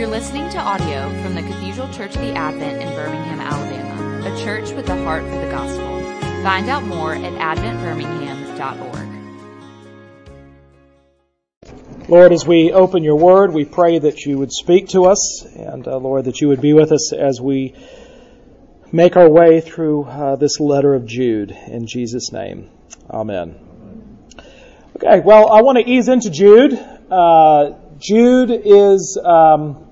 You're listening to audio from the Cathedral Church of the Advent in Birmingham, Alabama, a church with a heart for the gospel. Find out more at adventbirmingham.org. Lord, as we open your word, we pray that you would speak to us, and uh, Lord, that you would be with us as we make our way through uh, this letter of Jude. In Jesus' name, Amen. Okay, well, I want to ease into Jude. Uh, Jude is um,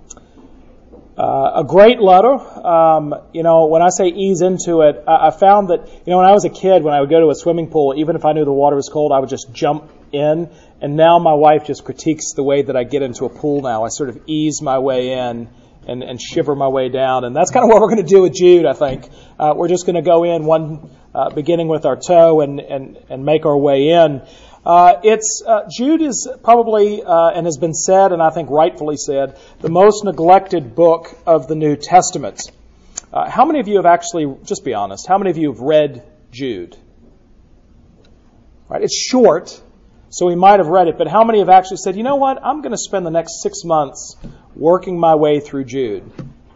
uh, a great letter. Um, you know, when I say ease into it, I, I found that you know when I was a kid, when I would go to a swimming pool, even if I knew the water was cold, I would just jump in. And now my wife just critiques the way that I get into a pool now. I sort of ease my way in and, and shiver my way down. And that's kind of what we're going to do with Jude, I think. Uh, we're just going to go in one, uh, beginning with our toe and, and, and make our way in. Uh, it's uh, Jude is probably uh, and has been said, and I think rightfully said, the most neglected book of the New Testament. Uh, how many of you have actually, just be honest, how many of you have read Jude? Right, it's short, so we might have read it, but how many have actually said, you know what, I'm going to spend the next six months working my way through Jude?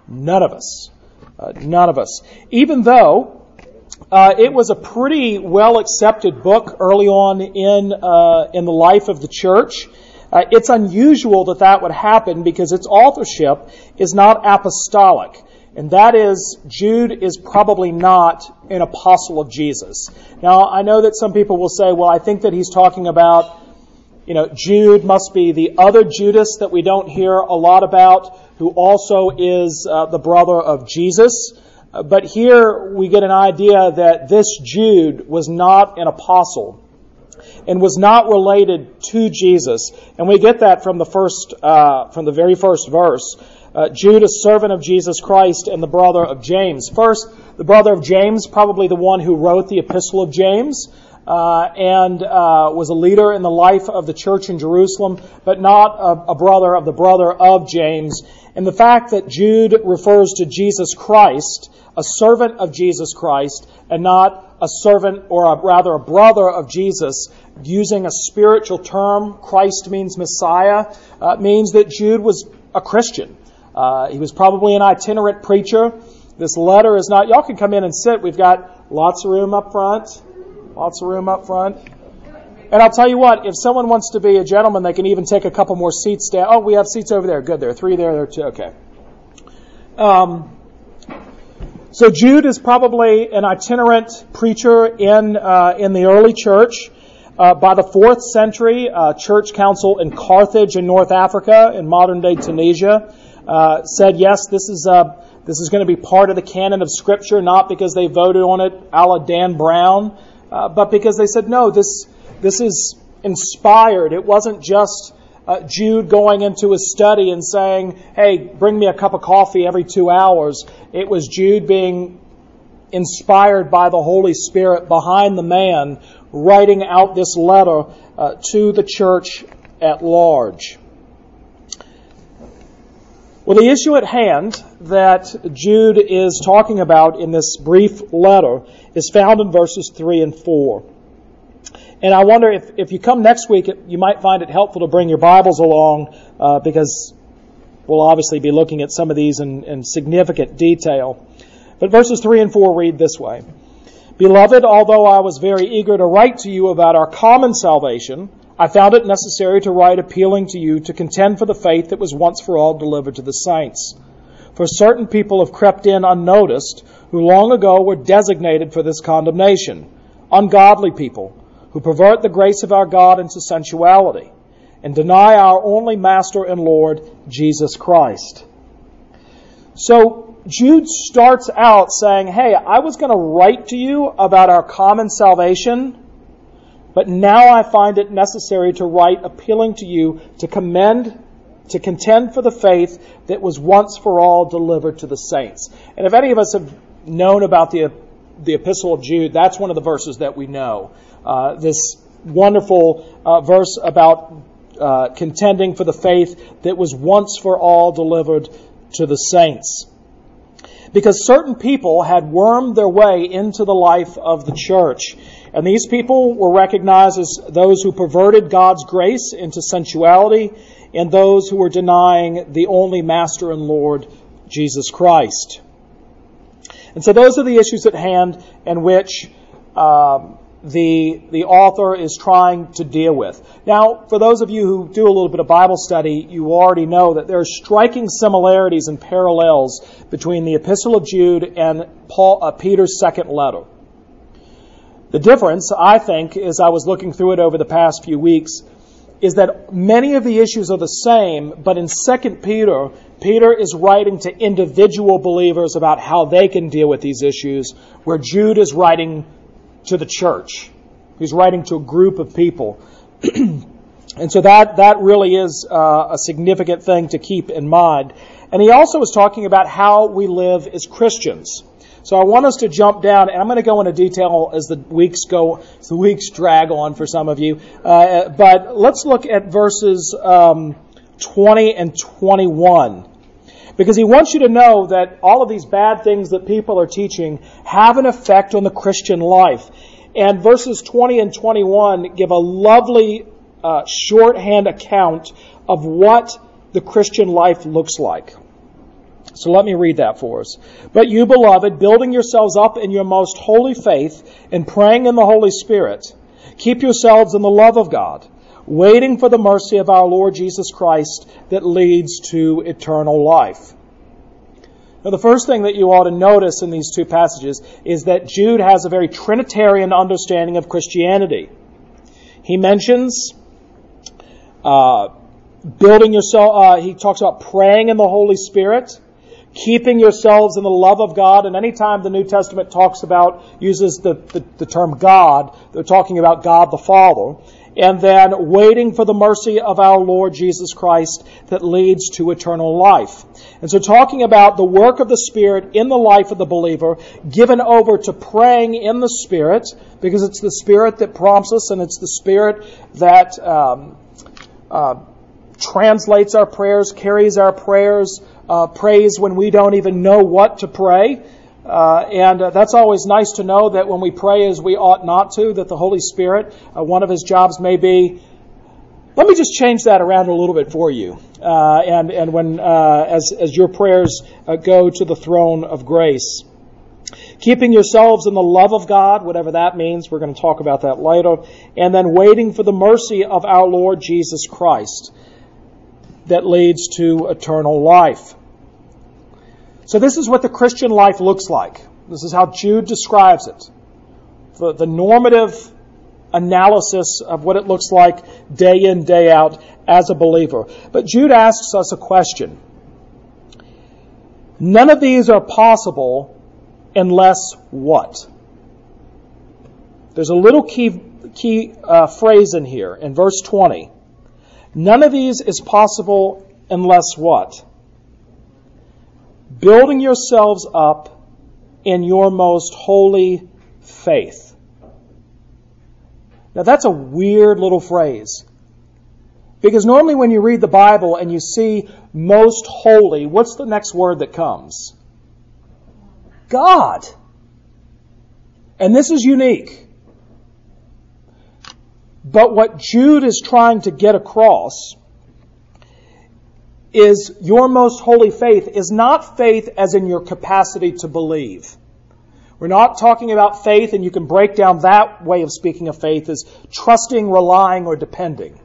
None of us. Uh, none of us. Even though uh, it was a pretty well accepted book early on in, uh, in the life of the church. Uh, it's unusual that that would happen because its authorship is not apostolic. And that is, Jude is probably not an apostle of Jesus. Now, I know that some people will say, well, I think that he's talking about, you know, Jude must be the other Judas that we don't hear a lot about, who also is uh, the brother of Jesus. But here we get an idea that this Jude was not an apostle and was not related to Jesus. And we get that from the first, uh, from the very first verse. Uh, Jude, a servant of Jesus Christ and the brother of James. First, the brother of James, probably the one who wrote the Epistle of James, uh, and uh, was a leader in the life of the church in Jerusalem, but not a, a brother of the brother of James. And the fact that Jude refers to Jesus Christ, a servant of Jesus Christ, and not a servant or a, rather a brother of Jesus, using a spiritual term, Christ means Messiah, uh, means that Jude was a Christian. Uh, he was probably an itinerant preacher. This letter is not, y'all can come in and sit. We've got lots of room up front. Lots of room up front. And I'll tell you what, if someone wants to be a gentleman, they can even take a couple more seats down. Oh, we have seats over there. Good. There are three there. There are two. Okay. Um, so Jude is probably an itinerant preacher in, uh, in the early church. Uh, by the fourth century, uh, church council in Carthage in North Africa, in modern day Tunisia, uh, said, yes, this is, uh, this is going to be part of the canon of Scripture, not because they voted on it a la Dan Brown, uh, but because they said, no, this, this is inspired. It wasn't just uh, Jude going into his study and saying, hey, bring me a cup of coffee every two hours. It was Jude being inspired by the Holy Spirit behind the man writing out this letter uh, to the church at large. Well, the issue at hand that Jude is talking about in this brief letter is found in verses 3 and 4. And I wonder if, if you come next week, you might find it helpful to bring your Bibles along uh, because we'll obviously be looking at some of these in, in significant detail. But verses 3 and 4 read this way Beloved, although I was very eager to write to you about our common salvation, I found it necessary to write appealing to you to contend for the faith that was once for all delivered to the saints. For certain people have crept in unnoticed, who long ago were designated for this condemnation. Ungodly people, who pervert the grace of our God into sensuality, and deny our only Master and Lord, Jesus Christ. So, Jude starts out saying, Hey, I was going to write to you about our common salvation, but now I find it necessary to write appealing to you to commend, to contend for the faith that was once for all delivered to the saints. And if any of us have known about the, the Epistle of Jude, that's one of the verses that we know. Uh, this wonderful uh, verse about uh, contending for the faith that was once for all delivered to the saints. Because certain people had wormed their way into the life of the church And these people were recognized as those who perverted God's grace into sensuality and those who were denying the only Master and Lord, Jesus Christ. And so those are the issues at hand in which um, the, the author is trying to deal with. Now, for those of you who do a little bit of Bible study, you already know that there are striking similarities and parallels between the Epistle of Jude and Paul, uh, Peter's second letter. The difference, I think, as I was looking through it over the past few weeks, is that many of the issues are the same, but in 2 Peter, Peter is writing to individual believers about how they can deal with these issues, where Jude is writing to the church. He's writing to a group of people. and so that, that really is uh, a significant thing to keep in mind. And he also is talking about how we live as Christians. So I want us to jump down, and I'm going to go into detail as the weeks go, the weeks drag on for some of you. Uh, but let's look at verses um, 20 and 21. Because he wants you to know that all of these bad things that people are teaching have an effect on the Christian life. And verses 20 and 21 give a lovely uh, shorthand account of what the Christian life looks like. So let me read that for us. But you, beloved, building yourselves up in your most holy faith and praying in the Holy Spirit, keep yourselves in the love of God waiting for the mercy of our Lord Jesus Christ that leads to eternal life. Now, the first thing that you ought to notice in these two passages is that Jude has a very Trinitarian understanding of Christianity. He mentions uh, building yourself, uh, he talks about praying in the Holy Spirit, keeping yourselves in the love of God, and anytime the New Testament talks about, uses the, the, the term God, they're talking about God the Father and then waiting for the mercy of our Lord Jesus Christ that leads to eternal life. And so talking about the work of the Spirit in the life of the believer, given over to praying in the Spirit, because it's the Spirit that prompts us and it's the Spirit that um, uh, translates our prayers, carries our prayers, uh, prays when we don't even know what to pray. Uh, and uh, that's always nice to know that when we pray as we ought not to, that the Holy Spirit, uh, one of his jobs may be, let me just change that around a little bit for you. Uh, and and when uh, as as your prayers uh, go to the throne of grace, keeping yourselves in the love of God, whatever that means, we're going to talk about that later, and then waiting for the mercy of our Lord Jesus Christ that leads to eternal life. So this is what the Christian life looks like. This is how Jude describes it. The, the normative analysis of what it looks like day in, day out as a believer. But Jude asks us a question. None of these are possible unless what? There's a little key, key uh, phrase in here in verse 20. None of these is possible unless what? building yourselves up in your most holy faith. Now that's a weird little phrase. Because normally when you read the Bible and you see most holy, what's the next word that comes? God. And this is unique. But what Jude is trying to get across is your most holy faith is not faith as in your capacity to believe. We're not talking about faith, and you can break down that way of speaking of faith as trusting, relying, or depending.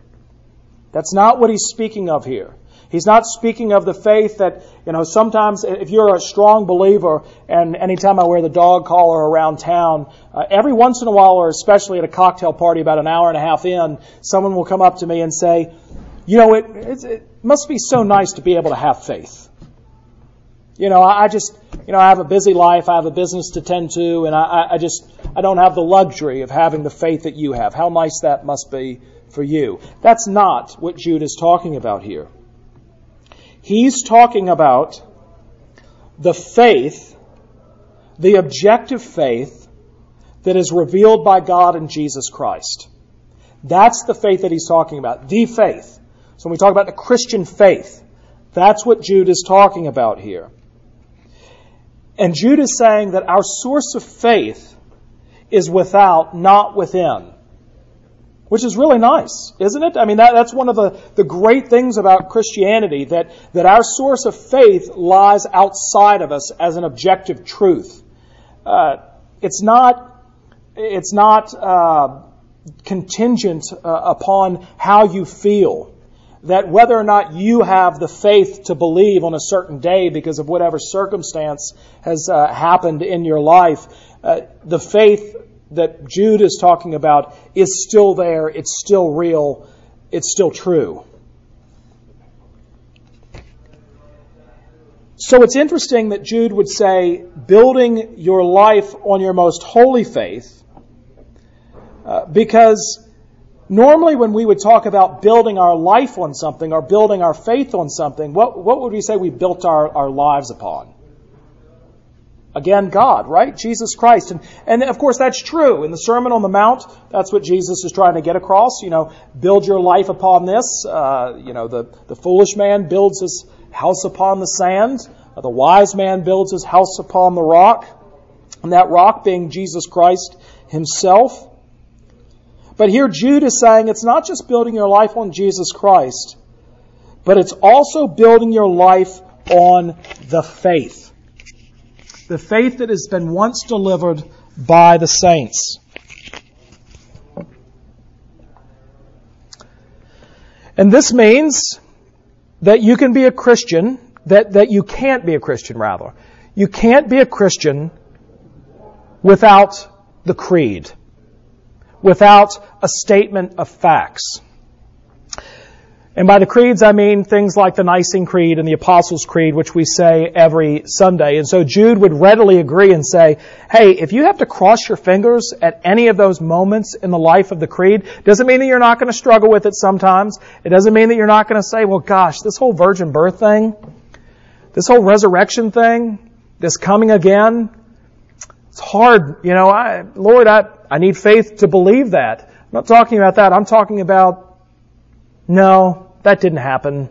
That's not what he's speaking of here. He's not speaking of the faith that, you know, sometimes if you're a strong believer, and anytime I wear the dog collar around town, uh, every once in a while, or especially at a cocktail party about an hour and a half in, someone will come up to me and say, you know, it, it must be so nice to be able to have faith. You know, I just, you know, I have a busy life, I have a business to tend to, and I, I just, I don't have the luxury of having the faith that you have. How nice that must be for you. That's not what Jude is talking about here. He's talking about the faith, the objective faith that is revealed by God in Jesus Christ. That's the faith that he's talking about. The faith. So when we talk about the Christian faith, that's what Jude is talking about here. And Jude is saying that our source of faith is without, not within. Which is really nice, isn't it? I mean, that, that's one of the, the great things about Christianity, that, that our source of faith lies outside of us as an objective truth. Uh, it's not, it's not uh, contingent uh, upon how you feel. That whether or not you have the faith to believe on a certain day because of whatever circumstance has uh, happened in your life, uh, the faith that Jude is talking about is still there, it's still real, it's still true. So it's interesting that Jude would say, building your life on your most holy faith, uh, because normally when we would talk about building our life on something or building our faith on something, what, what would we say we built our, our lives upon? Again, God, right? Jesus Christ. And, and of course, that's true. In the Sermon on the Mount, that's what Jesus is trying to get across. You know, build your life upon this. Uh, you know, the, the foolish man builds his house upon the sand. Uh, the wise man builds his house upon the rock. And that rock being Jesus Christ himself. But here Jude is saying it's not just building your life on Jesus Christ, but it's also building your life on the faith the faith that has been once delivered by the saints. And this means that you can be a Christian, that, that you can't be a Christian, rather. You can't be a Christian without the creed, without a statement of facts. And by the creeds, I mean things like the Nicene Creed and the Apostles' Creed, which we say every Sunday. And so Jude would readily agree and say, hey, if you have to cross your fingers at any of those moments in the life of the creed, doesn't mean that you're not going to struggle with it sometimes. It doesn't mean that you're not going to say, well, gosh, this whole virgin birth thing, this whole resurrection thing, this coming again, it's hard. You know, I, Lord, I, I need faith to believe that. I'm not talking about that. I'm talking about, no, that didn't happen.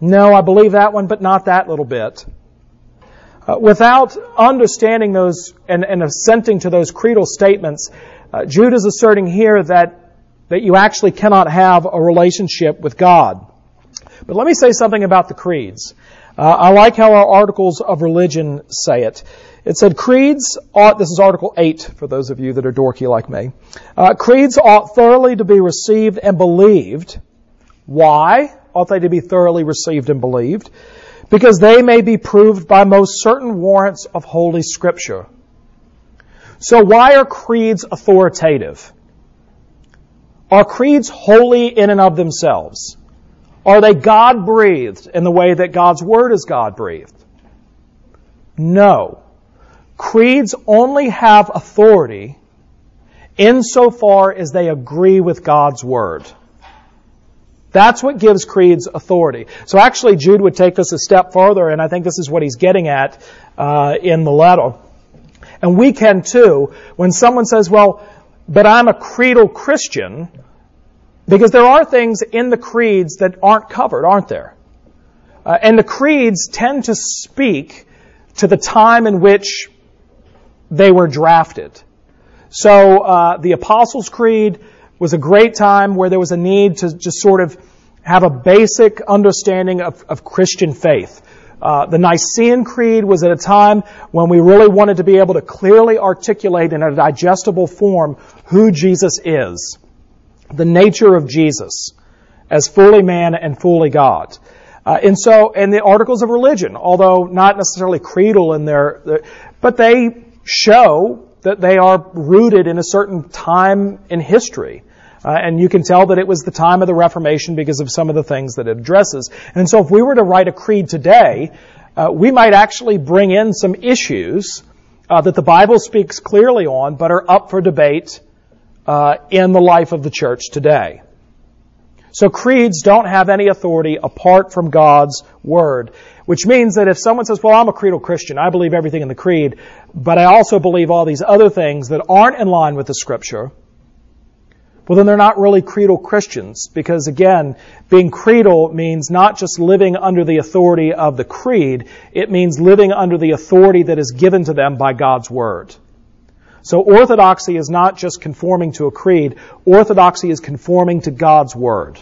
No, I believe that one, but not that little bit. Uh, without understanding those and, and, assenting to those creedal statements, uh, Jude is asserting here that, that you actually cannot have a relationship with God. But let me say something about the creeds. Uh, I like how our articles of religion say it. It said creeds ought, this is Article 8 for those of you that are dorky like me. Uh, creeds ought thoroughly to be received and believed why ought they to be thoroughly received and believed? Because they may be proved by most certain warrants of Holy Scripture. So why are creeds authoritative? Are creeds holy in and of themselves? Are they God breathed in the way that God's Word is God breathed? No. Creeds only have authority insofar as they agree with God's Word. That's what gives creeds authority. So actually, Jude would take this a step further, and I think this is what he's getting at uh, in the letter. And we can too. When someone says, well, but I'm a creedal Christian, because there are things in the creeds that aren't covered, aren't there? Uh, and the creeds tend to speak to the time in which they were drafted. So uh, the Apostles' Creed was a great time where there was a need to just sort of have a basic understanding of, of Christian faith. Uh, the Nicene Creed was at a time when we really wanted to be able to clearly articulate in a digestible form who Jesus is, the nature of Jesus as fully man and fully God. Uh, and so, and the articles of religion, although not necessarily creedal in their, their, but they show that they are rooted in a certain time in history. Uh, and you can tell that it was the time of the Reformation because of some of the things that it addresses. And so if we were to write a creed today, uh, we might actually bring in some issues uh, that the Bible speaks clearly on, but are up for debate uh, in the life of the church today. So creeds don't have any authority apart from God's Word. Which means that if someone says, well, I'm a creedal Christian, I believe everything in the creed, but I also believe all these other things that aren't in line with the Scripture, well, then they're not really creedal Christians because again, being creedal means not just living under the authority of the creed, it means living under the authority that is given to them by God's Word. So orthodoxy is not just conforming to a creed. Orthodoxy is conforming to God's word.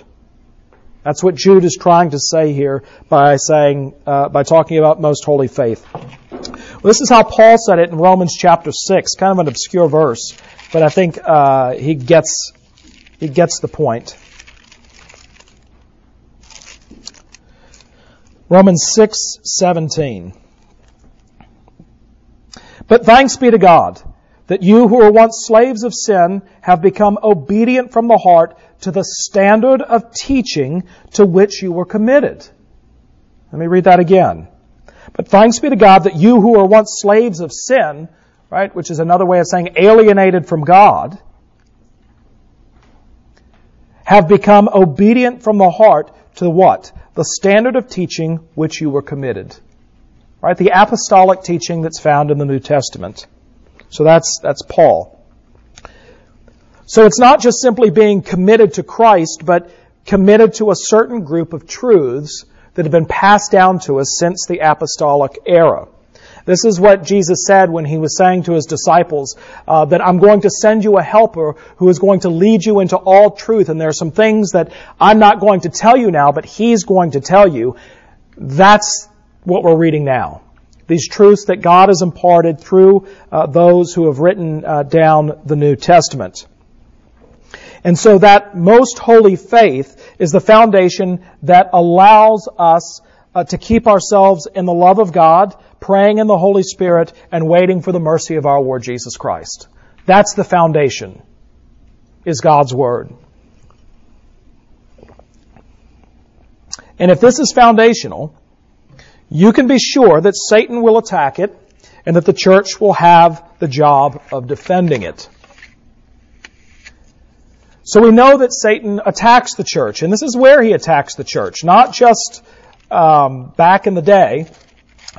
That's what Jude is trying to say here by saying, uh, by talking about most holy faith. Well, this is how Paul said it in Romans chapter six, kind of an obscure verse, but I think uh, he gets he gets the point. Romans six seventeen. But thanks be to God that you who were once slaves of sin have become obedient from the heart to the standard of teaching to which you were committed. Let me read that again. But thanks be to God that you who were once slaves of sin, right, which is another way of saying alienated from God, have become obedient from the heart to what? The standard of teaching which you were committed. Right? The apostolic teaching that's found in the New Testament. So that's, that's Paul. So it's not just simply being committed to Christ, but committed to a certain group of truths that have been passed down to us since the apostolic era. This is what Jesus said when he was saying to his disciples uh, that I'm going to send you a helper who is going to lead you into all truth. And there are some things that I'm not going to tell you now, but he's going to tell you. That's what we're reading now these truths that God has imparted through uh, those who have written uh, down the New Testament. And so that most holy faith is the foundation that allows us uh, to keep ourselves in the love of God, praying in the Holy Spirit, and waiting for the mercy of our Lord Jesus Christ. That's the foundation, is God's Word. And if this is foundational, you can be sure that Satan will attack it and that the church will have the job of defending it. So we know that Satan attacks the church, and this is where he attacks the church, not just um, back in the day,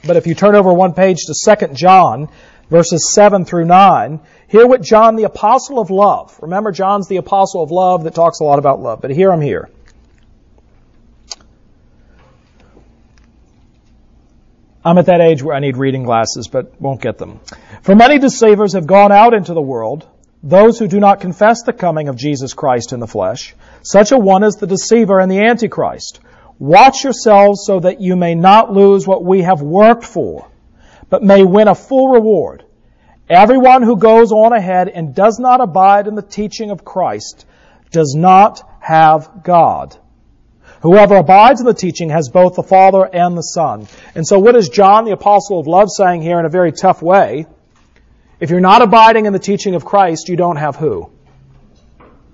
but if you turn over one page to 2 John, verses 7 through 9, hear what John, the apostle of love, remember John's the apostle of love that talks a lot about love, but hear him here. I'm at that age where I need reading glasses, but won't get them. For many deceivers have gone out into the world, those who do not confess the coming of Jesus Christ in the flesh. Such a one is the deceiver and the antichrist. Watch yourselves so that you may not lose what we have worked for, but may win a full reward. Everyone who goes on ahead and does not abide in the teaching of Christ does not have God. Whoever abides in the teaching has both the Father and the Son. And so what is John, the apostle of love, saying here in a very tough way? If you're not abiding in the teaching of Christ, you don't have who?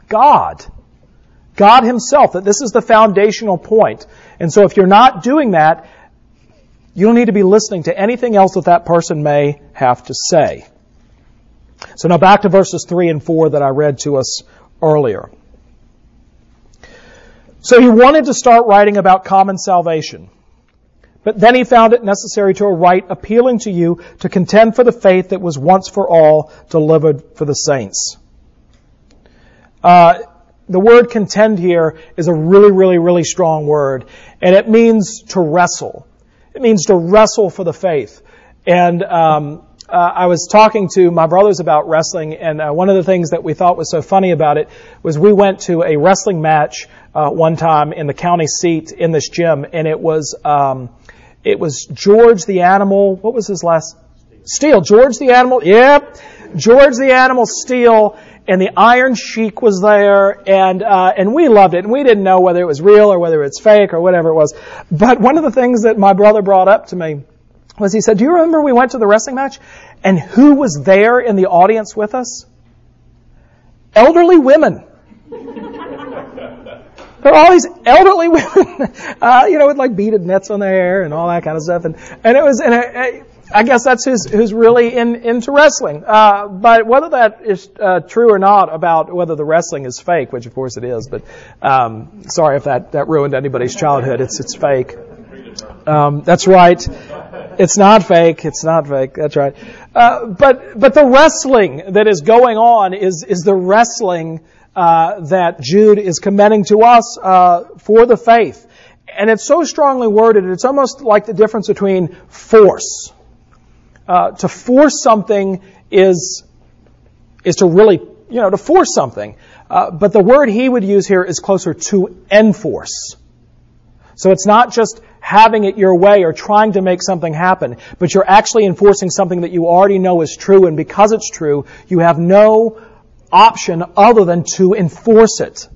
God. God himself, that this is the foundational point. And so if you're not doing that, you don't need to be listening to anything else that that person may have to say. So now back to verses 3 and 4 that I read to us earlier. So he wanted to start writing about common salvation. But then he found it necessary to write appealing to you to contend for the faith that was once for all delivered for the saints. Uh, the word contend here is a really, really, really strong word, and it means to wrestle. It means to wrestle for the faith. And um, uh, I was talking to my brothers about wrestling, and uh, one of the things that we thought was so funny about it was we went to a wrestling match uh, one time in the county seat in this gym, and it was um, it was George the Animal. What was his last? Steele. George the Animal. Yep, George the Animal Steele. And the Iron Sheik was there, and uh, and we loved it, and we didn't know whether it was real or whether it's fake or whatever it was. But one of the things that my brother brought up to me was he said, "Do you remember we went to the wrestling match, and who was there in the audience with us? Elderly women." There are all these elderly women, uh, you know, with like beaded nets on their hair and all that kind of stuff. And, and it was, and I, I guess that's who's, who's really in, into wrestling. Uh, but whether that is uh, true or not about whether the wrestling is fake, which of course it is, but um, sorry if that, that ruined anybody's childhood. It's, it's fake. Um, that's right. It's not fake. It's not fake. That's right. Uh, but but the wrestling that is going on is is the wrestling uh, that Jude is commending to us uh, for the faith. And it's so strongly worded, it's almost like the difference between force. Uh, to force something is is to really, you know, to force something. Uh, but the word he would use here is closer to enforce. So it's not just having it your way or trying to make something happen, but you're actually enforcing something that you already know is true, and because it's true, you have no option other than to enforce it.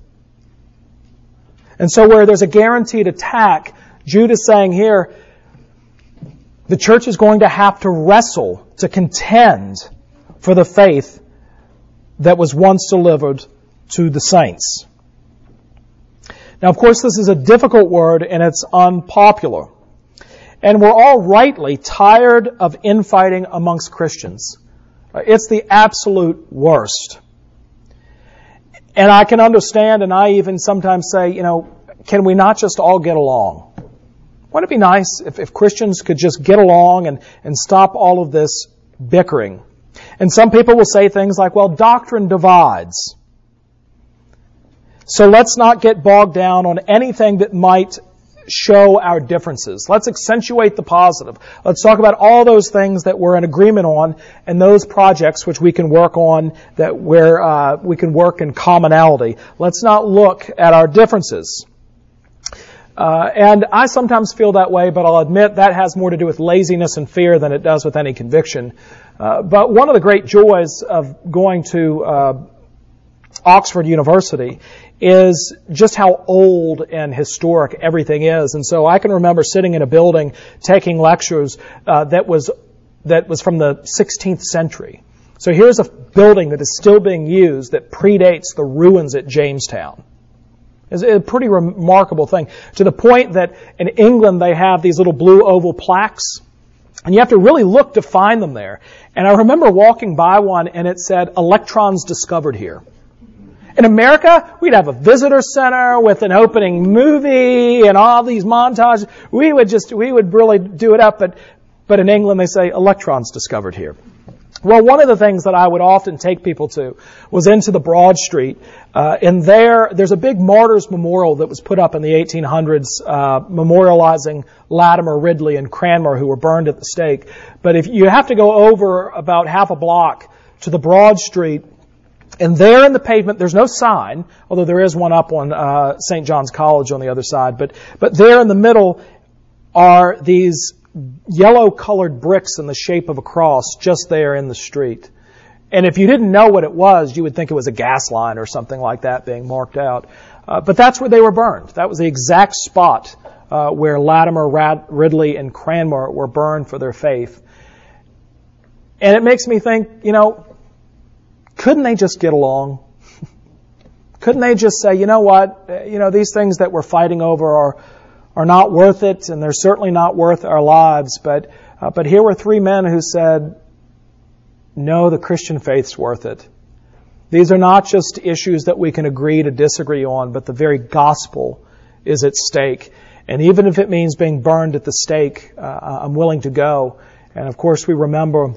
And so where there's a guaranteed attack, Jude is saying here, the church is going to have to wrestle, to contend for the faith that was once delivered to the saints. Now, of course, this is a difficult word and it's unpopular. And we're all rightly tired of infighting amongst Christians. It's the absolute worst. And I can understand, and I even sometimes say, you know, can we not just all get along? Wouldn't it be nice if, if Christians could just get along and, and stop all of this bickering? And some people will say things like, well, doctrine divides. So let's not get bogged down on anything that might show our differences. Let's accentuate the positive. Let's talk about all those things that we're in agreement on and those projects which we can work on that where uh, we can work in commonality. Let's not look at our differences. Uh, and I sometimes feel that way, but I'll admit that has more to do with laziness and fear than it does with any conviction. Uh, but one of the great joys of going to uh, Oxford University is just how old and historic everything is. And so I can remember sitting in a building taking lectures uh, that was that was from the 16th century. So here's a building that is still being used that predates the ruins at Jamestown. It's a pretty remarkable thing to the point that in England they have these little blue oval plaques and you have to really look to find them there. And I remember walking by one and it said electrons discovered here. In America, we'd have a visitor center with an opening movie and all these montages. We would just, we would really do it up, but, but in England they say electrons discovered here. Well, one of the things that I would often take people to was into the Broad Street, uh, and there, there's a big martyrs memorial that was put up in the 1800s, uh, memorializing Latimer, Ridley, and Cranmer, who were burned at the stake. But if you have to go over about half a block to the Broad Street, and there in the pavement, there's no sign, although there is one up on uh, St. John's College on the other side. But but there in the middle are these yellow colored bricks in the shape of a cross just there in the street. And if you didn't know what it was, you would think it was a gas line or something like that being marked out. Uh, but that's where they were burned. That was the exact spot uh, where Latimer, Rad- Ridley, and Cranmer were burned for their faith. And it makes me think, you know, couldn't they just get along? Couldn't they just say, you know what, you know, these things that we're fighting over are, are not worth it, and they're certainly not worth our lives. But, uh, but here were three men who said, no, the Christian faith's worth it. These are not just issues that we can agree to disagree on, but the very gospel is at stake. And even if it means being burned at the stake, uh, I'm willing to go. And of course, we remember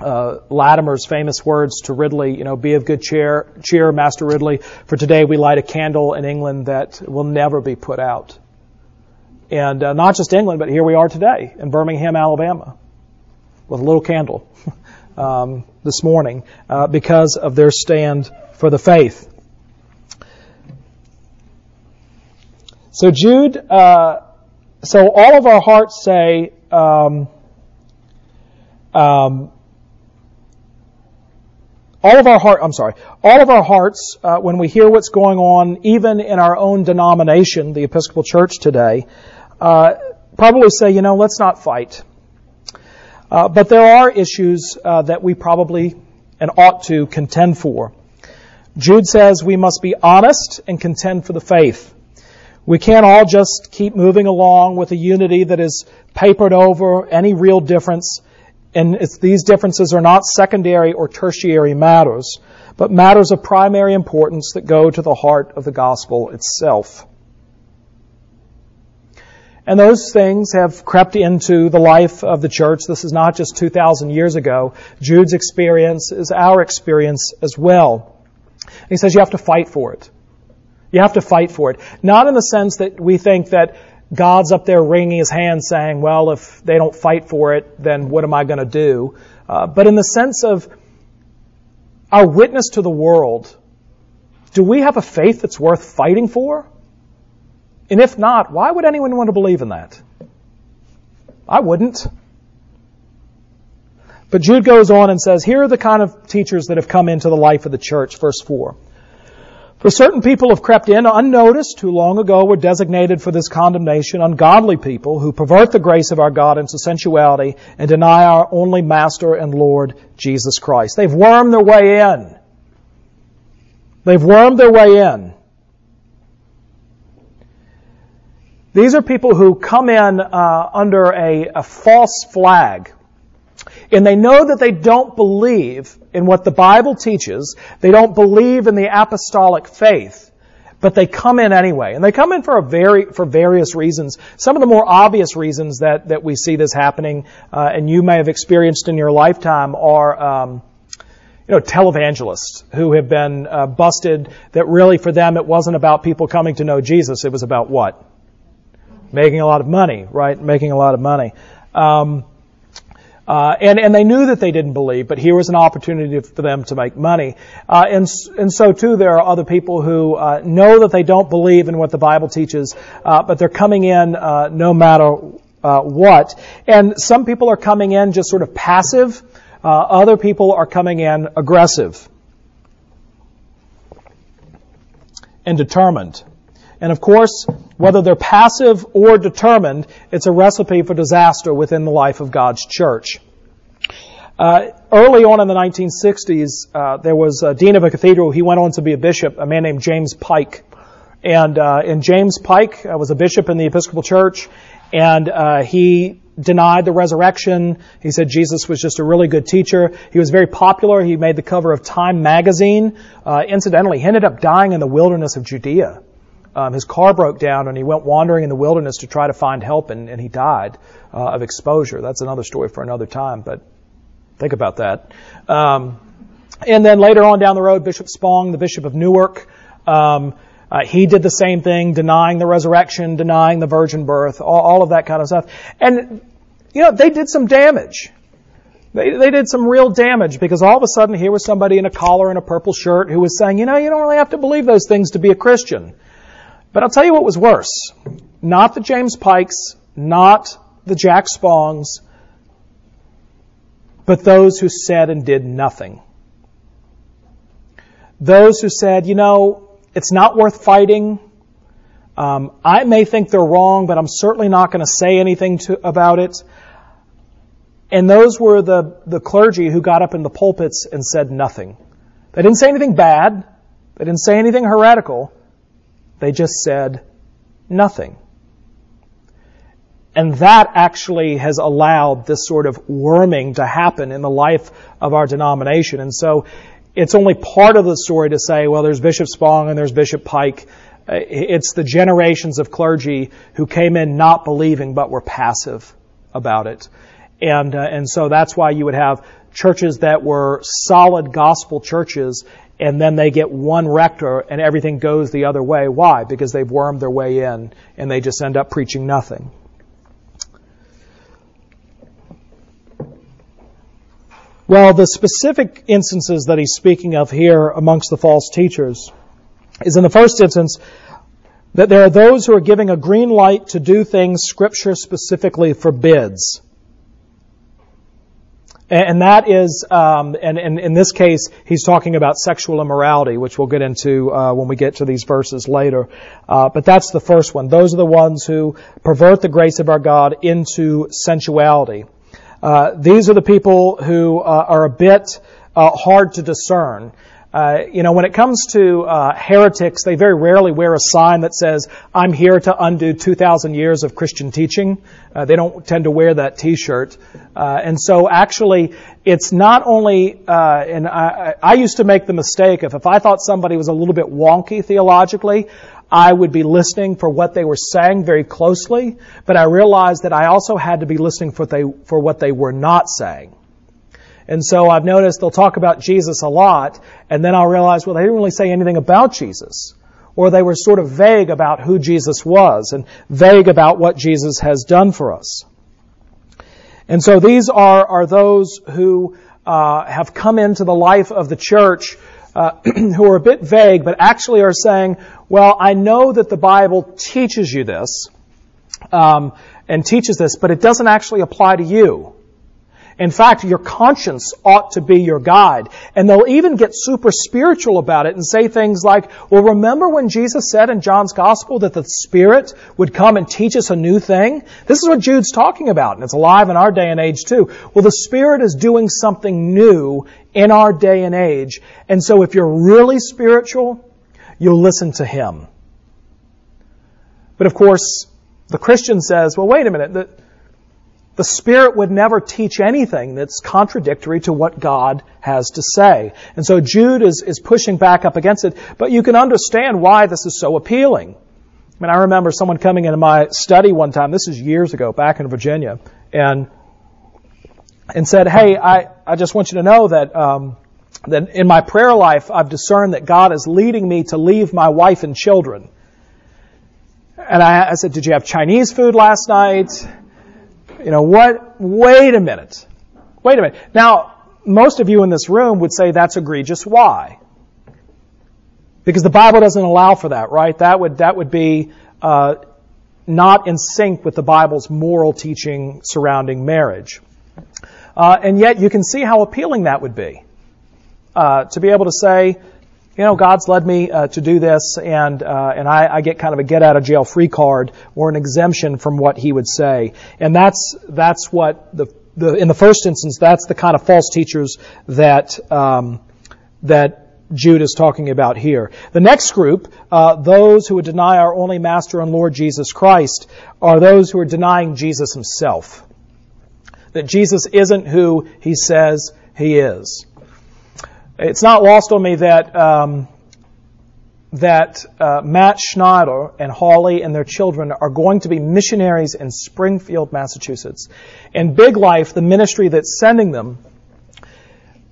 uh, Latimer's famous words to Ridley, you know, be of good cheer, cheer, Master Ridley, for today we light a candle in England that will never be put out. And uh, not just England, but here we are today in Birmingham, Alabama, with a little candle um, this morning uh, because of their stand for the faith. So Jude, uh, so all of our hearts say, um, um, all of our heart, I'm sorry, all of our hearts, uh, when we hear what's going on, even in our own denomination, the Episcopal Church today, uh, probably say, you know, let's not fight. Uh, but there are issues uh, that we probably and ought to contend for. Jude says we must be honest and contend for the faith. We can't all just keep moving along with a unity that is papered over any real difference and these differences are not secondary or tertiary matters, but matters of primary importance that go to the heart of the gospel itself. And those things have crept into the life of the church. This is not just 2,000 years ago. Jude's experience is our experience as well. And he says you have to fight for it. You have to fight for it. Not in the sense that we think that God's up there wringing his hands saying, well, if they don't fight for it, then what am I going to do? Uh, but in the sense of our witness to the world, do we have a faith that's worth fighting for? And if not, why would anyone want to believe in that? I wouldn't. But Jude goes on and says, here are the kind of teachers that have come into the life of the church, verse 4. For certain people have crept in unnoticed who long ago were designated for this condemnation, ungodly people who pervert the grace of our God into sensuality and deny our only Master and Lord, Jesus Christ. They've wormed their way in. They've wormed their way in. These are people who come in uh, under a, a false flag and they know that they don't believe in what the Bible teaches. They don't believe in the apostolic faith, but they come in anyway. And they come in for a very, for various reasons. Some of the more obvious reasons that, that we see this happening, uh, and you may have experienced in your lifetime are, um, you know, televangelists who have been uh, busted that really for them it wasn't about people coming to know Jesus. It was about what? Making a lot of money, right? Making a lot of money. Um, uh, and, and they knew that they didn't believe, but here was an opportunity for them to make money. Uh, and, and so too, there are other people who uh, know that they don't believe in what the Bible teaches, uh, but they're coming in uh, no matter uh, what. And some people are coming in just sort of passive. other people are coming in aggressive and determined. And of course, whether they're passive or determined, it's a recipe for disaster within the life of God's church. Uh, early on in the 1960s, uh, there was a dean of a cathedral. He went on to be a bishop, a man named James Pike. And, uh, and James Pike uh, was a bishop in the Episcopal Church, and uh, he denied the resurrection. He said Jesus was just a really good teacher. He was very popular. He made the cover of Time magazine. Uh, incidentally, he ended up dying in the wilderness of Judea. Um, his car broke down and he went wandering in the wilderness to try to find help and, and he died uh, of exposure. That's another story for another time, but think about that. Um, and then later on down the road, Bishop Spong, the Bishop of Newark, um, uh, he did the same thing, denying the resurrection, denying the virgin birth, all, all, of that kind of stuff. And, you know, they did some damage. They, they did some real damage because all of a sudden here was somebody in a collar and a purple shirt who was saying, you know, you don't really have to believe those things to be a Christian. But I'll tell you what was worse. Not the James Pikes, not the Jack Spongs, but those who said and did nothing. Those who said, you know, it's not worth fighting. Um, I may think they're wrong, but I'm certainly not going to say anything to, about it. And those were the, the clergy who got up in the pulpits and said nothing. They didn't say anything bad. They didn't say anything heretical. They just said nothing. And that actually has allowed this sort of worming to happen in the life of our denomination. And so it's only part of the story to say, well, there's Bishop Spong and there's Bishop Pike. It's the generations of clergy who came in not believing but were passive about it. And, uh, and so that's why you would have churches that were solid gospel churches and then they get one rector and everything goes the other way. Why? Because they've wormed their way in and they just end up preaching nothing. Well, the specific instances that he's speaking of here amongst the false teachers is in the first instance that there are those who are giving a green light to do things Scripture specifically forbids. And that is, um, and, and, in this case, he's talking about sexual immorality, which we'll get into uh, when we get to these verses later. Uh, but that's the first one. Those are the ones who pervert the grace of our God into sensuality. Uh, these are the people who uh, are a bit uh, hard to discern. Uh, you know, when it comes to uh, heretics, they very rarely wear a sign that says, I'm here to undo 2,000 years of Christian teaching. Uh, they don't tend to wear that t-shirt. Uh, and so actually, it's not only, uh, and I, I used to make the mistake of if I thought somebody was a little bit wonky theologically, I would be listening for what they were saying very closely, but I realized that I also had to be listening for, they, for what they were not saying. And so I've noticed they'll talk about Jesus a lot, and then I'll realize, well, they didn't really say anything about Jesus. Or they were sort of vague about who Jesus was and vague about what Jesus has done for us. And so these are, are those who uh, have come into the life of the church uh, who are a bit vague, but actually are saying, well, I know that the Bible teaches you this um, and teaches this, but it doesn't actually apply to you. In fact, your conscience ought to be your guide. And they'll even get super spiritual about it and say things like, well, remember when Jesus said in John's gospel that the Spirit would come and teach us a new thing? This is what Jude's talking about, and it's alive in our day and age too. Well, the Spirit is doing something new in our day and age. And so if you're really spiritual, you'll listen to Him. But of course, the Christian says, well, wait a minute, the, the Spirit would never teach anything that's contradictory to what God has to say. And so Jude is, is pushing back up against it, but you can understand why this is so appealing. I mean, I remember someone coming into my study one time, this is years ago, back in Virginia, and, and said, hey, I, I just want you to know that, um, that in my prayer life, I've discerned that God is leading me to leave my wife and children. And I, I said, did you have Chinese food last night? You know, what? Wait a minute. Wait a minute. Now, most of you in this room would say that's egregious. Why? Because the Bible doesn't allow for that, right? That would, that would be, uh, not in sync with the Bible's moral teaching surrounding marriage. Uh, and yet you can see how appealing that would be. Uh, to be able to say, you know, God's led me uh, to do this, and uh, and I, I, get kind of a get out of jail free card or an exemption from what He would say, and that's that's what the the in the first instance that's the kind of false teachers that um, that. Jude is talking about here. The next group, uh, those who would deny our only Master and Lord Jesus Christ, are those who are denying Jesus himself. That Jesus isn't who he says he is. It's not lost on me that um, that uh, Matt Schneider and Holly and their children are going to be missionaries in Springfield, Massachusetts. And Big Life, the ministry that's sending them,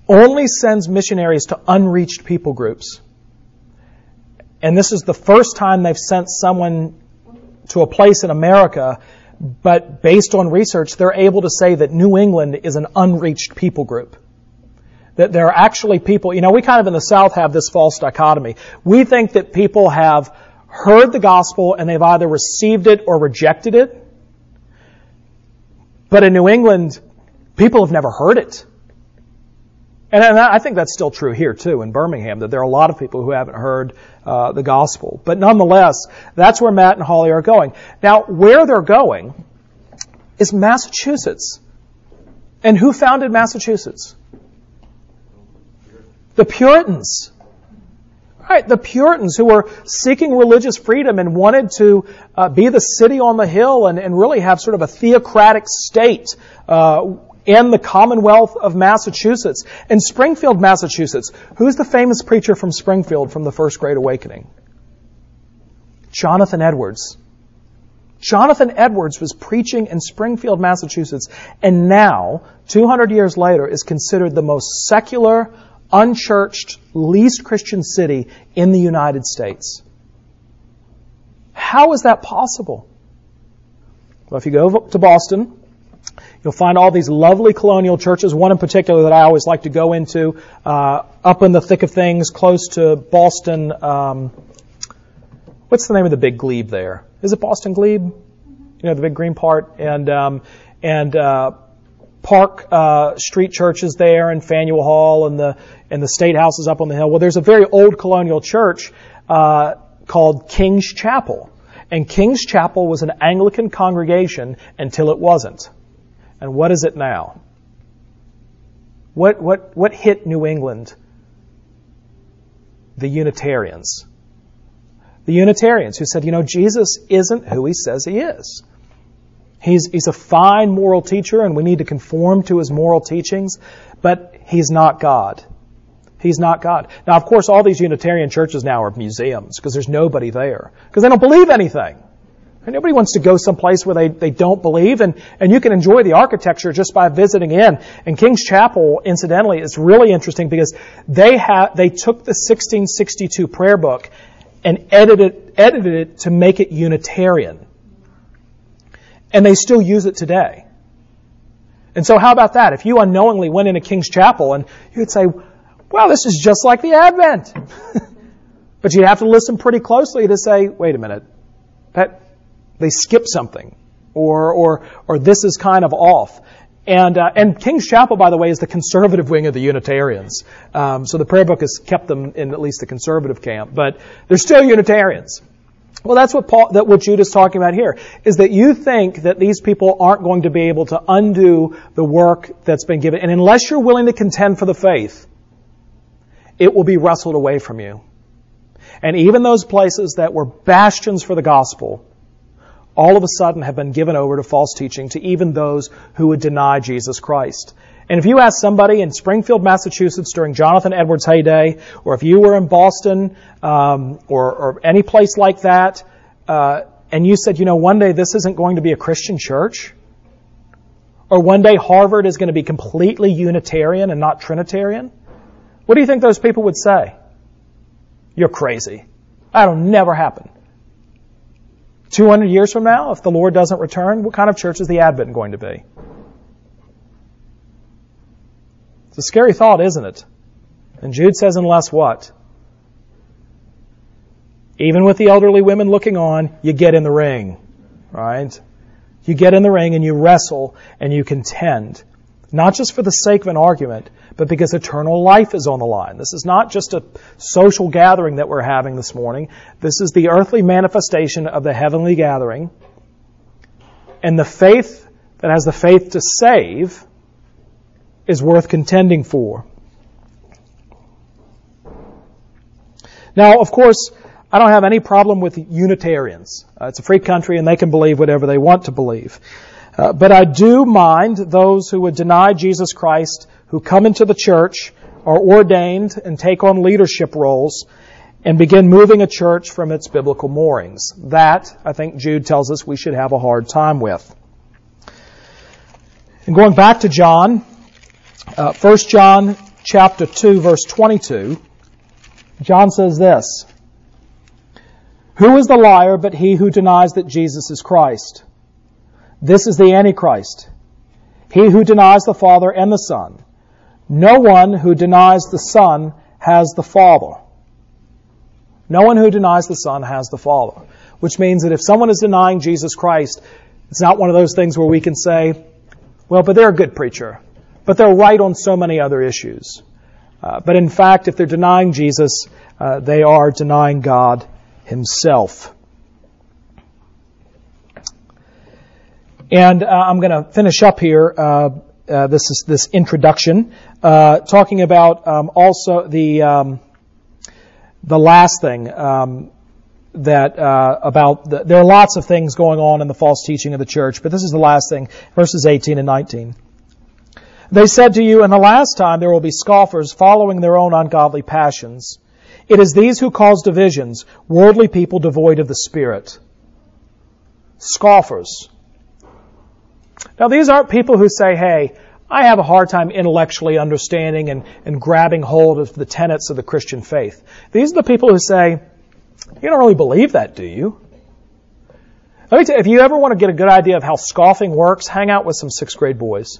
only sends missionaries to unreached people groups. And this is the first time they've sent someone to a place in America, but based on research, they're able to say that New England is an unreached people group that there are actually people, you know, we kind of in the South have this false dichotomy. We think that people have heard the gospel and they've either received it or rejected it. But in New England, people have never heard it. And I think that's still true here too in Birmingham, that there are a lot of people who haven't heard uh, the gospel. But nonetheless, that's where Matt and Holly are going. Now, where they're going is Massachusetts. And who founded Massachusetts? The Puritans. Right, the Puritans who were seeking religious freedom and wanted to uh, be the city on the hill and, and, really have sort of a theocratic state uh, in the Commonwealth of Massachusetts. In Springfield, Massachusetts, who's the famous preacher from Springfield from the First Great Awakening? Jonathan Edwards. Jonathan Edwards was preaching in Springfield, Massachusetts, and now, 200 years later, is considered the most secular, unchurched, least Christian city in the United States. How is that possible? Well, if you go to Boston, you'll find all these lovely colonial churches. One in particular that I always like to go into, uh, up in the thick of things, close to Boston. Um, what's the name of the big glebe there? Is it Boston Glebe? You know, the big green part. And um, and uh, Park uh, Street churches there, and Faneuil Hall, and the and the state house is up on the hill. Well, there's a very old colonial church uh, called King's Chapel. And King's Chapel was an Anglican congregation until it wasn't. And what is it now? What, what, what hit New England? The Unitarians. The Unitarians who said, you know, Jesus isn't who he says he is. He's, he's a fine moral teacher and we need to conform to his moral teachings, but he's not God. He's not God. Now, of course, all these Unitarian churches now are museums because there's nobody there because they don't believe anything. And nobody wants to go someplace where they, they don't believe, and, and you can enjoy the architecture just by visiting in. And King's Chapel, incidentally, is really interesting because they have they took the 1662 prayer book and edited edited it to make it Unitarian, and they still use it today. And so how about that? If you unknowingly went into King's Chapel and you'd say, well, this is just like the Advent. but you'd have to listen pretty closely to say, wait a minute, that they skipped something. Or, or, or this is kind of off. And, uh, and King's Chapel, by the way, is the conservative wing of the Unitarians. Um, so the prayer book has kept them in at least the conservative camp, but they're still Unitarians. Well, that's what Paul, that what talking about here, is that you think that these people aren't going to be able to undo the work that's been given. And unless you're willing to contend for the faith, it will be wrestled away from you. And even those places that were bastions for the gospel, all of a sudden have been given over to false teaching to even those who would deny Jesus Christ. And if you ask somebody in Springfield, Massachusetts during Jonathan Edwards' heyday, or if you were in Boston um, or, or, any place like that, uh, and you said, you know, one day this isn't going to be a Christian church, or one day Harvard is going to be completely Unitarian and not Trinitarian, what do you think those people would say? You're crazy. That'll never happen. 200 years from now, if the Lord doesn't return, what kind of church is the Advent going to be? It's a scary thought, isn't it? And Jude says, unless what? Even with the elderly women looking on, you get in the ring, right? You get in the ring and you wrestle and you contend. Not just for the sake of an argument, but because eternal life is on the line. This is not just a social gathering that we're having this morning. This is the earthly manifestation of the heavenly gathering. And the faith that has the faith to save is worth contending for. Now, of course, I don't have any problem with Unitarians. Uh, it's a free country and they can believe whatever they want to believe. Uh, but I do mind those who would deny Jesus Christ who come into the church, are ordained, and take on leadership roles and begin moving a church from its biblical moorings. That, I think Jude tells us we should have a hard time with. And going back to John, uh, 1 John chapter 2 verse 22, John says this, Who is the liar but he who denies that Jesus is Christ? This is the Antichrist, he who denies the Father and the Son. No one who denies the Son has the Father. No one who denies the Son has the Father. Which means that if someone is denying Jesus Christ, it's not one of those things where we can say, well, but they're a good preacher. But they're right on so many other issues. Uh, but in fact, if they're denying Jesus, uh, they are denying God Himself. And uh, I'm going to finish up here uh, uh, this is this introduction, uh, talking about um, also the um, the last thing um, that uh, about the, there are lots of things going on in the false teaching of the church, but this is the last thing, verses 18 and 19. They said to you, in the last time there will be scoffers following their own ungodly passions. It is these who cause divisions, worldly people devoid of the Spirit. Scoffers. Now, these aren't people who say, hey, I have a hard time intellectually understanding and, and grabbing hold of the tenets of the Christian faith. These are the people who say, you don't really believe that, do you? Let me tell you, if you ever want to get a good idea of how scoffing works, hang out with some sixth grade boys.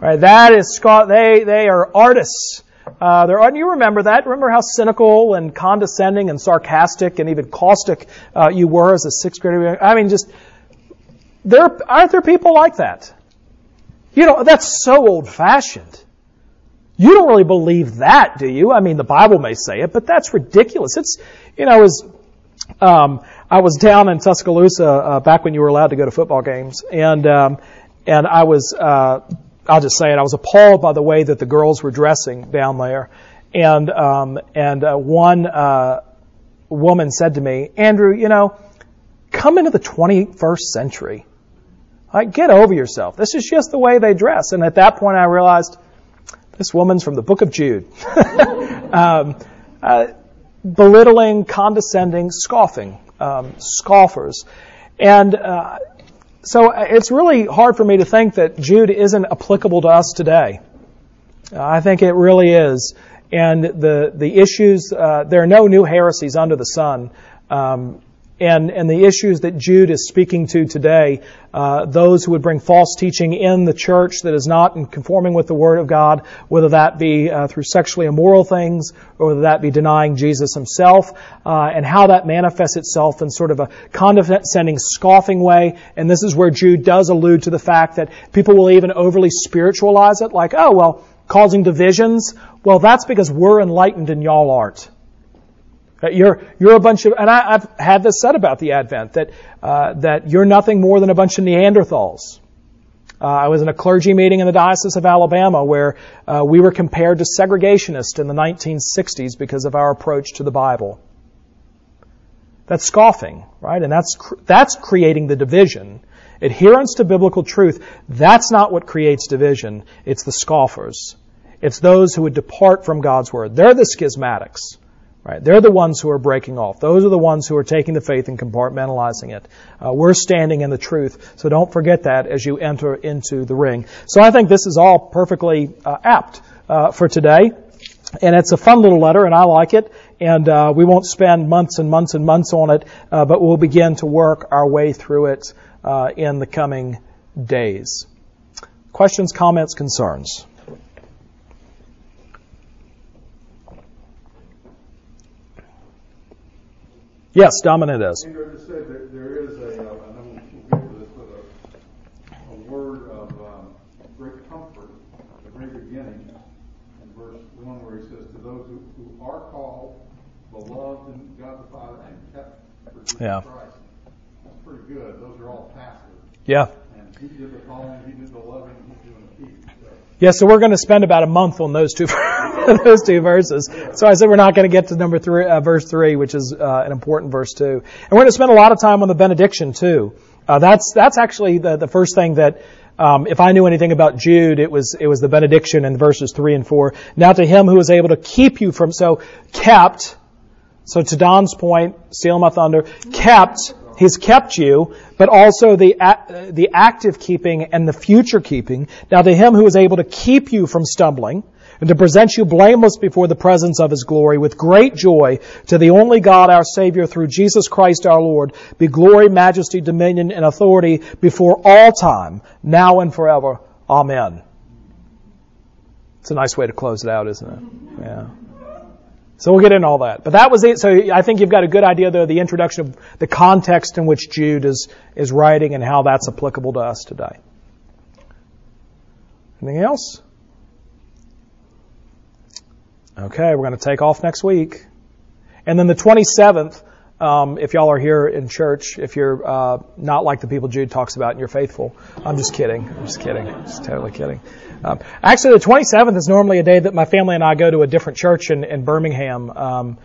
Right? That is scoff. They they are artists. Uh, they're, you remember that? Remember how cynical and condescending and sarcastic and even caustic uh, you were as a sixth grader? I mean, just there aren't there people like that? You know, that's so old fashioned. You don't really believe that, do you? I mean, the Bible may say it, but that's ridiculous. It's, you know, as um, I was down in Tuscaloosa uh, back when you were allowed to go to football games, and um, and I was, uh, I'll just say it, I was appalled by the way that the girls were dressing down there, and um, and uh, one uh, woman said to me, Andrew, you know, come into the 21st century. Like, get over yourself. This is just the way they dress. And at that point, I realized this woman's from the book of Jude. um, uh, belittling, condescending, scoffing, um, scoffers. And uh, so it's really hard for me to think that Jude isn't applicable to us today. Uh, I think it really is. And the, the issues, uh, there are no new heresies under the sun. Um, and, and the issues that Jude is speaking to today, uh, those who would bring false teaching in the church that is not in conforming with the Word of God, whether that be uh, through sexually immoral things or whether that be denying Jesus himself, uh, and how that manifests itself in sort of a condescending, scoffing way. And this is where Jude does allude to the fact that people will even overly spiritualize it, like, oh, well, causing divisions. Well, that's because we're enlightened and y'all aren't. You're, you're a bunch of, and I, have had this said about the Advent, that, uh, that you're nothing more than a bunch of Neanderthals. Uh, I was in a clergy meeting in the Diocese of Alabama where uh, we were compared to segregationists in the 1960s because of our approach to the Bible. That's scoffing, right? And that's, that's creating the division. Adherence to biblical truth, that's not what creates division. It's the scoffers. It's those who would depart from God's Word. They're the schismatics. Right? They're the ones who are breaking off. Those are the ones who are taking the faith and compartmentalizing it. Uh, we're standing in the truth, so don't forget that as you enter into the ring. So I think this is all perfectly uh, apt uh, for today, and it's a fun little letter, and I like it. And uh, we won't spend months and months and months on it, uh, but we'll begin to work our way through it uh, in the coming days. Questions, comments, concerns? Yes, Dominitez. I to say that there is a, uh, I know we'll get to this, but a, a word of um, great comfort at the very beginning in verse 1 where he says, To those who, who are called, beloved in God the Father, and kept for Jesus yeah. Christ. That's pretty good. Those are all passive. Yeah. And he did the calling, he did the loving, he's doing the keeping. Yeah, so we're going to spend about a month on those two those two verses. So I said we're not going to get to number three, uh, verse three, which is uh, an important verse too. And we're going to spend a lot of time on the benediction too. Uh, that's that's actually the the first thing that. Um, if I knew anything about Jude, it was it was the benediction in verses three and four. Now to him who is able to keep you from so kept. So to Don's point, steal my thunder, kept He's kept you, but also the, the active keeping and the future keeping. Now to him who is able to keep you from stumbling and to present you blameless before the presence of his glory with great joy to the only God our Savior through Jesus Christ our Lord be glory, majesty, dominion, and authority before all time, now and forever. Amen. It's a nice way to close it out, isn't it? Yeah. So we'll get into all that. But that was it. So I think you've got a good idea, though, the introduction of the context in which Jude is, is writing and how that's applicable to us today. Anything else? Okay, we're going to take off next week. And then the 27th, um, if y'all are here in church, if you're uh, not like the people Jude talks about and you're faithful, I'm just kidding. I'm just kidding. I'm just totally kidding. Um, actually, the 27th is normally a day that my family and I go to a different church in, in Birmingham, um,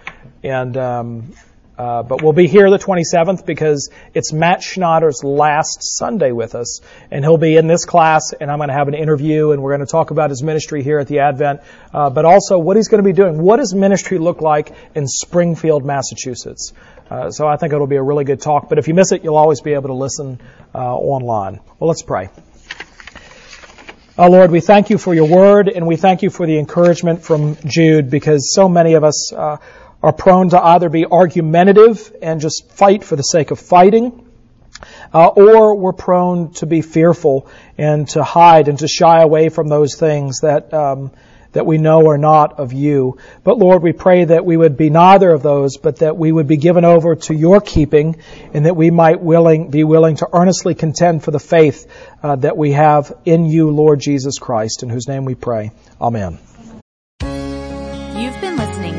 and um, uh, but we'll be here the 27th because it's Matt Schneider's last Sunday with us, and he'll be in this class, and I'm going to have an interview, and we're going to talk about his ministry here at the Advent, uh, but also what he's going to be doing. What does ministry look like in Springfield, Massachusetts? Uh, so I think it'll be a really good talk. But if you miss it, you'll always be able to listen uh, online. Well, let's pray. Oh Lord, we thank you for your word, and we thank you for the encouragement from Jude, because so many of us uh, are prone to either be argumentative and just fight for the sake of fighting, uh, or we're prone to be fearful and to hide and to shy away from those things that um, that we know are not of you. But Lord, we pray that we would be neither of those, but that we would be given over to your keeping, and that we might willing be willing to earnestly contend for the faith uh, that we have in you, Lord Jesus Christ, in whose name we pray. Amen